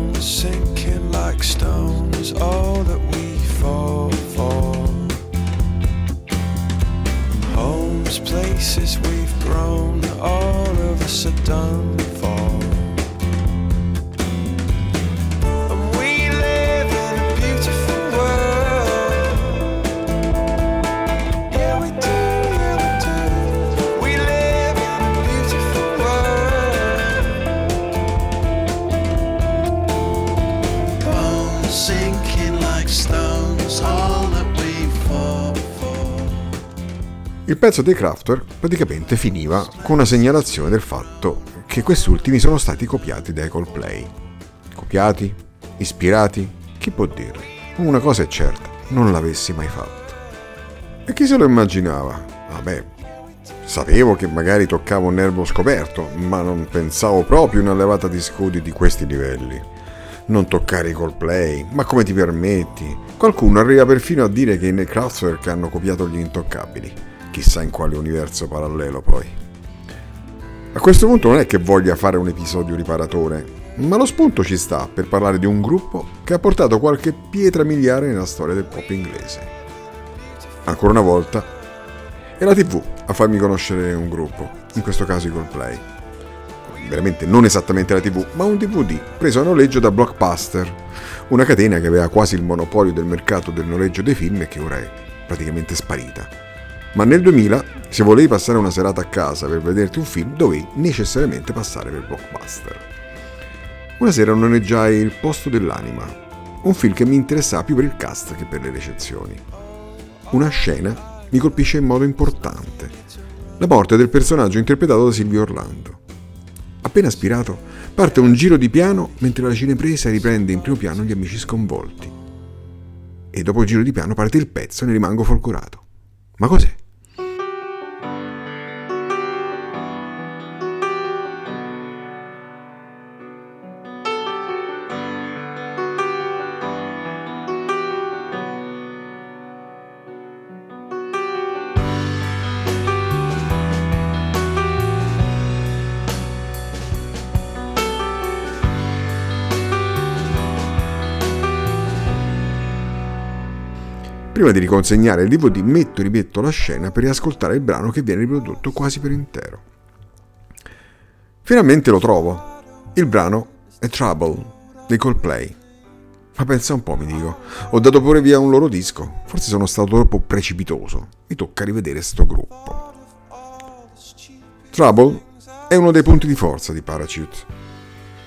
Bones sinking like stones, all that we fall for. Homes, places we've grown, all of us are done Il pezzo dei Kraftwerk praticamente finiva con una segnalazione del fatto che questi ultimi sono stati copiati dai Coldplay. Copiati? Ispirati? Chi può dirlo? Una cosa è certa, non l'avessi mai fatto. E chi se lo immaginava? Vabbè, sapevo che magari toccavo un nervo scoperto, ma non pensavo proprio una levata di scudi di questi livelli. Non toccare i Coldplay, ma come ti permetti? Qualcuno arriva perfino a dire che i Kraftwerk hanno copiato gli intoccabili. Chissà in quale universo parallelo poi. A questo punto non è che voglia fare un episodio riparatore, ma lo spunto ci sta per parlare di un gruppo che ha portato qualche pietra miliare nella storia del pop inglese. Ancora una volta, è la TV a farmi conoscere un gruppo, in questo caso i Coldplay. Veramente non esattamente la TV, ma un DVD preso a noleggio da Blockbuster, una catena che aveva quasi il monopolio del mercato del noleggio dei film e che ora è praticamente sparita. Ma nel 2000, se volevi passare una serata a casa per vederti un film, dovevi necessariamente passare per Blockbuster. Una sera noleggiai Il posto dell'anima, un film che mi interessava più per il cast che per le recensioni. Una scena mi colpisce in modo importante. La morte del personaggio interpretato da Silvio Orlando. Appena aspirato, parte un giro di piano mentre la cinepresa riprende in primo piano gli amici sconvolti. E dopo il giro di piano parte il pezzo e ne rimango folgorato. Ma cos'è? Prima di riconsegnare il DVD metto e rimetto la scena per riascoltare il brano che viene riprodotto quasi per intero. Finalmente lo trovo. Il brano è Trouble dei Coldplay. Ma pensa un po', mi dico, ho dato pure via un loro disco, forse sono stato troppo precipitoso, mi tocca rivedere sto gruppo. Trouble è uno dei punti di forza di Parachute,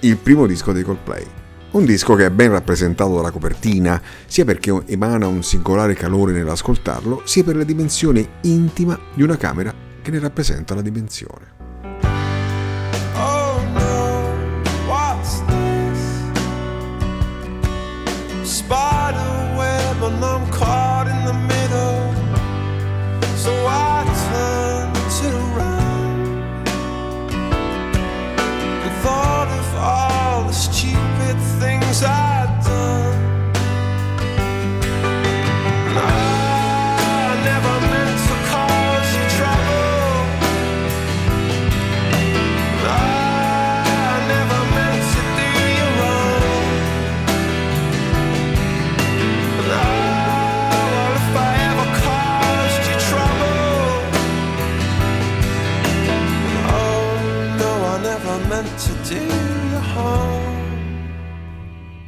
il primo disco dei Coldplay. Un disco che è ben rappresentato dalla copertina, sia perché emana un singolare calore nell'ascoltarlo, sia per la dimensione intima di una camera che ne rappresenta la dimensione.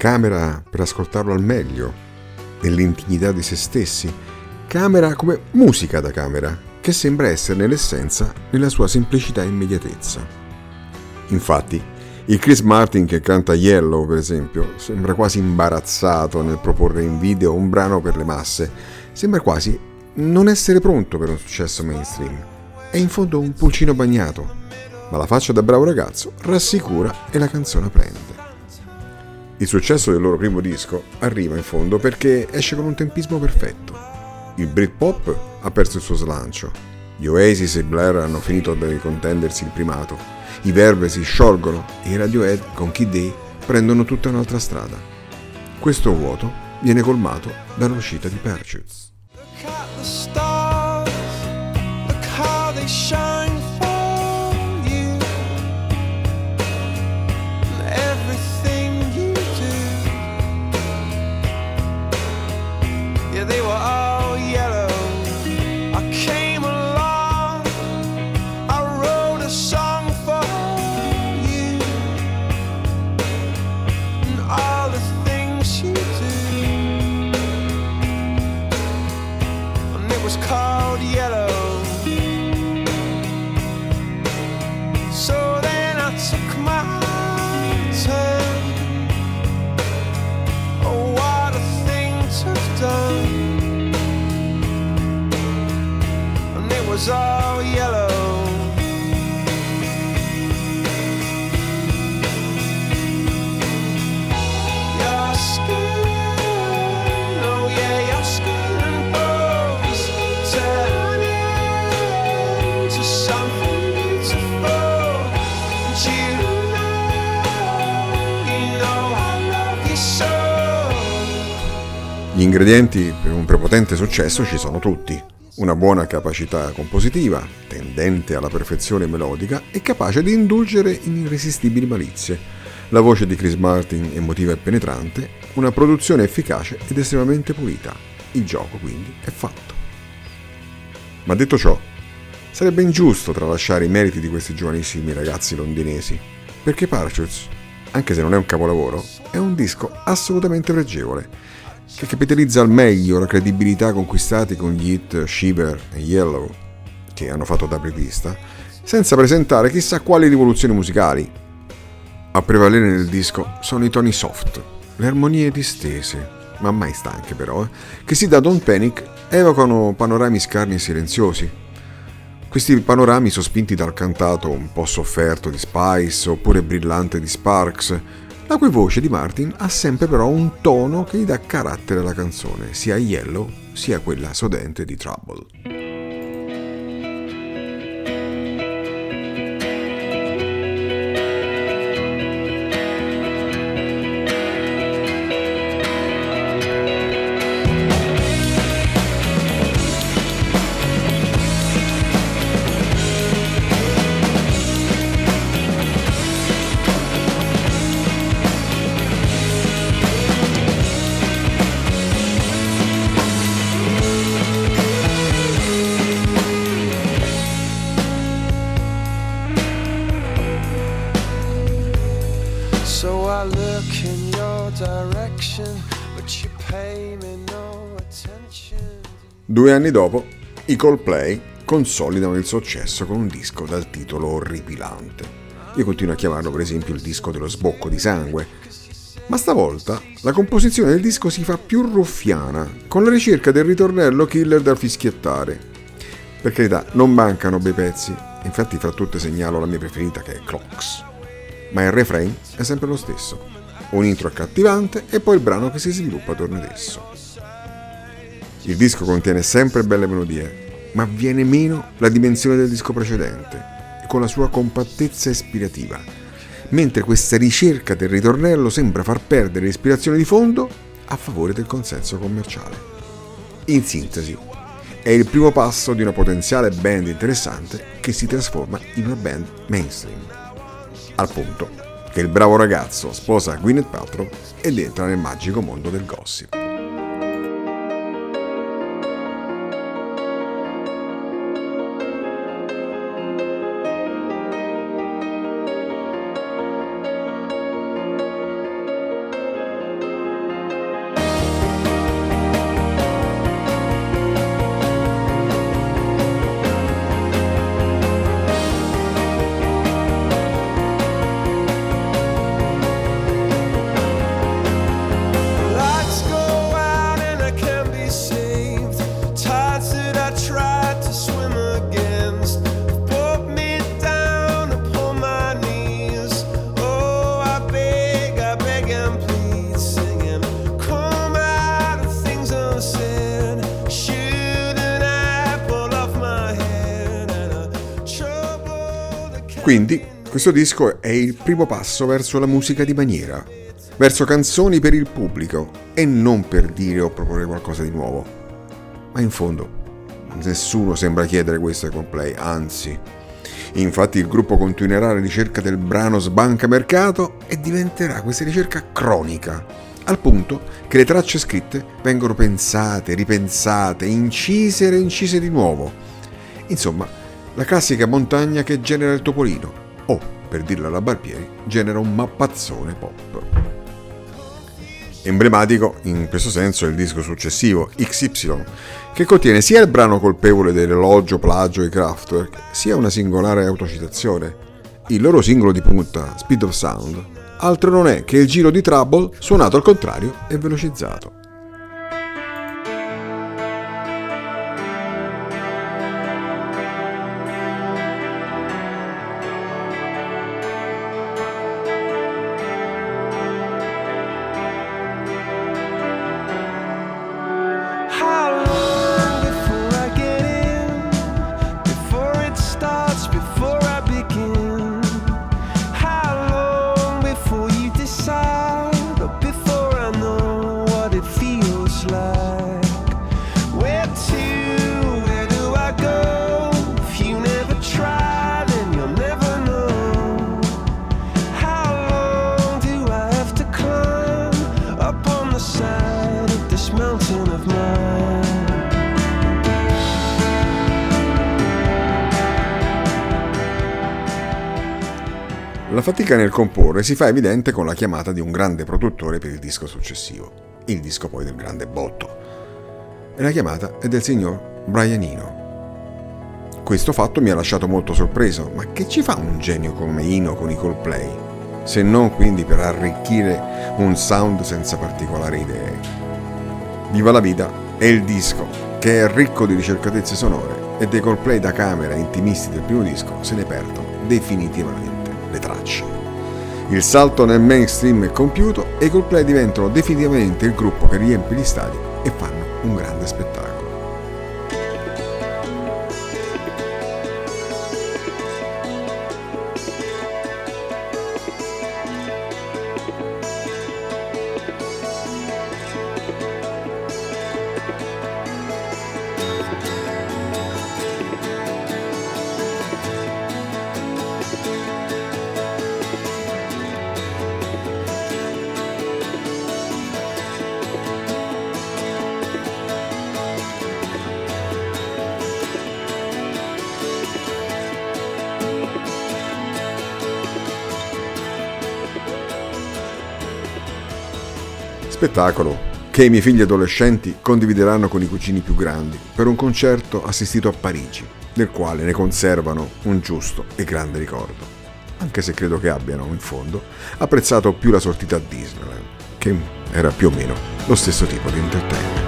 Camera per ascoltarlo al meglio, nell'intimità di se stessi. Camera come musica da camera, che sembra essere nell'essenza nella sua semplicità e immediatezza. Infatti, il Chris Martin che canta Yellow, per esempio, sembra quasi imbarazzato nel proporre in video un brano per le masse, sembra quasi non essere pronto per un successo mainstream. È in fondo un pulcino bagnato, ma la faccia da bravo ragazzo rassicura e la canzone prende. Il successo del loro primo disco arriva in fondo perché esce con un tempismo perfetto. Il Britpop ha perso il suo slancio. Gli Oasis e Blair hanno finito di contendersi il primato. I Verve si sciolgono e i Radiohead con Kid Day prendono tutta un'altra strada. Questo vuoto viene colmato dall'uscita di Parachutes. Done. And it was all yellow. Your skin, oh yeah, your skin bones turn into something beautiful. And you know, you know I love you so. Gli ingredienti per un prepotente successo ci sono tutti. Una buona capacità compositiva, tendente alla perfezione melodica e capace di indulgere in irresistibili malizie. La voce di Chris Martin emotiva e penetrante, una produzione efficace ed estremamente pulita. Il gioco quindi è fatto. Ma detto ciò, sarebbe ingiusto tralasciare i meriti di questi giovanissimi ragazzi londinesi, perché Parachutes, anche se non è un capolavoro, è un disco assolutamente pregevole, che capitalizza al meglio la credibilità conquistati con gli hit Shiver e Yellow, che hanno fatto da apripista, senza presentare chissà quali rivoluzioni musicali. A prevalere nel disco sono i toni soft, le armonie distese, ma mai stanche però, eh, che si da Don't Panic evocano panorami scarni e silenziosi. Questi panorami sospinti dal cantato un po' sofferto di Spice oppure brillante di Sparks, la cui voce di Martin ha sempre però un tono che gli dà carattere alla canzone, sia Yellow sia quella sodente di Trouble. Due anni dopo, i Coldplay consolidano il successo con un disco dal titolo orripilante. Io continuo a chiamarlo per esempio il disco dello sbocco di sangue, ma stavolta la composizione del disco si fa più ruffiana, con la ricerca del ritornello killer da fischiettare. Per carità, non mancano bei pezzi, infatti fra tutte segnalo la mia preferita che è Clocks. Ma il refrain è sempre lo stesso, un intro accattivante e poi il brano che si sviluppa attorno ad esso. Il disco contiene sempre belle melodie, ma viene meno la dimensione del disco precedente, con la sua compattezza ispirativa, mentre questa ricerca del ritornello sembra far perdere l'ispirazione di fondo a favore del consenso commerciale. In sintesi, è il primo passo di una potenziale band interessante che si trasforma in una band mainstream. Al punto che il bravo ragazzo sposa Gwyneth Paltrow ed entra nel magico mondo del gossip. Quindi, questo disco è il primo passo verso la musica di maniera, verso canzoni per il pubblico e non per dire o proporre qualcosa di nuovo. Ma in fondo, nessuno sembra chiedere questo ai Coldplay, anzi. Infatti il gruppo continuerà la ricerca del brano sbanca mercato e diventerà questa ricerca cronica, al punto che le tracce scritte vengono pensate, ripensate, incise e reincise di nuovo. Insomma, la classica montagna che genera il topolino, o, per dirla alla Barbieri, genera un mappazzone pop. Emblematico in questo senso è il disco successivo, XY, che contiene sia il brano colpevole dell'elogio plagio ai Kraftwerk, sia una singolare autocitazione. Il loro singolo di punta, Speed of Sound, altro non è che il giro di Trouble suonato al contrario e velocizzato. La fatica nel comporre si fa evidente con la chiamata di un grande produttore per il disco successivo, il disco poi del grande botto. E la chiamata è del signor Brian Eno. Questo fatto mi ha lasciato molto sorpreso, ma che ci fa un genio come Eno con i Coldplay? Se non quindi per arricchire un sound senza particolari idee. Viva la vita è il disco, che è ricco di ricercatezze sonore e dei Coldplay da camera intimisti del primo disco se ne perdono definitivamente tracce. Il salto nel mainstream è compiuto e i Coldplay diventano definitivamente il gruppo che riempie gli stadi e fanno un grande spettacolo. Spettacolo che i miei figli adolescenti condivideranno con i cugini più grandi per un concerto assistito a Parigi, del quale ne conservano un giusto e grande ricordo, anche se credo che abbiano, in fondo, apprezzato più la sortita a Disneyland, che era più o meno lo stesso tipo di entertainment.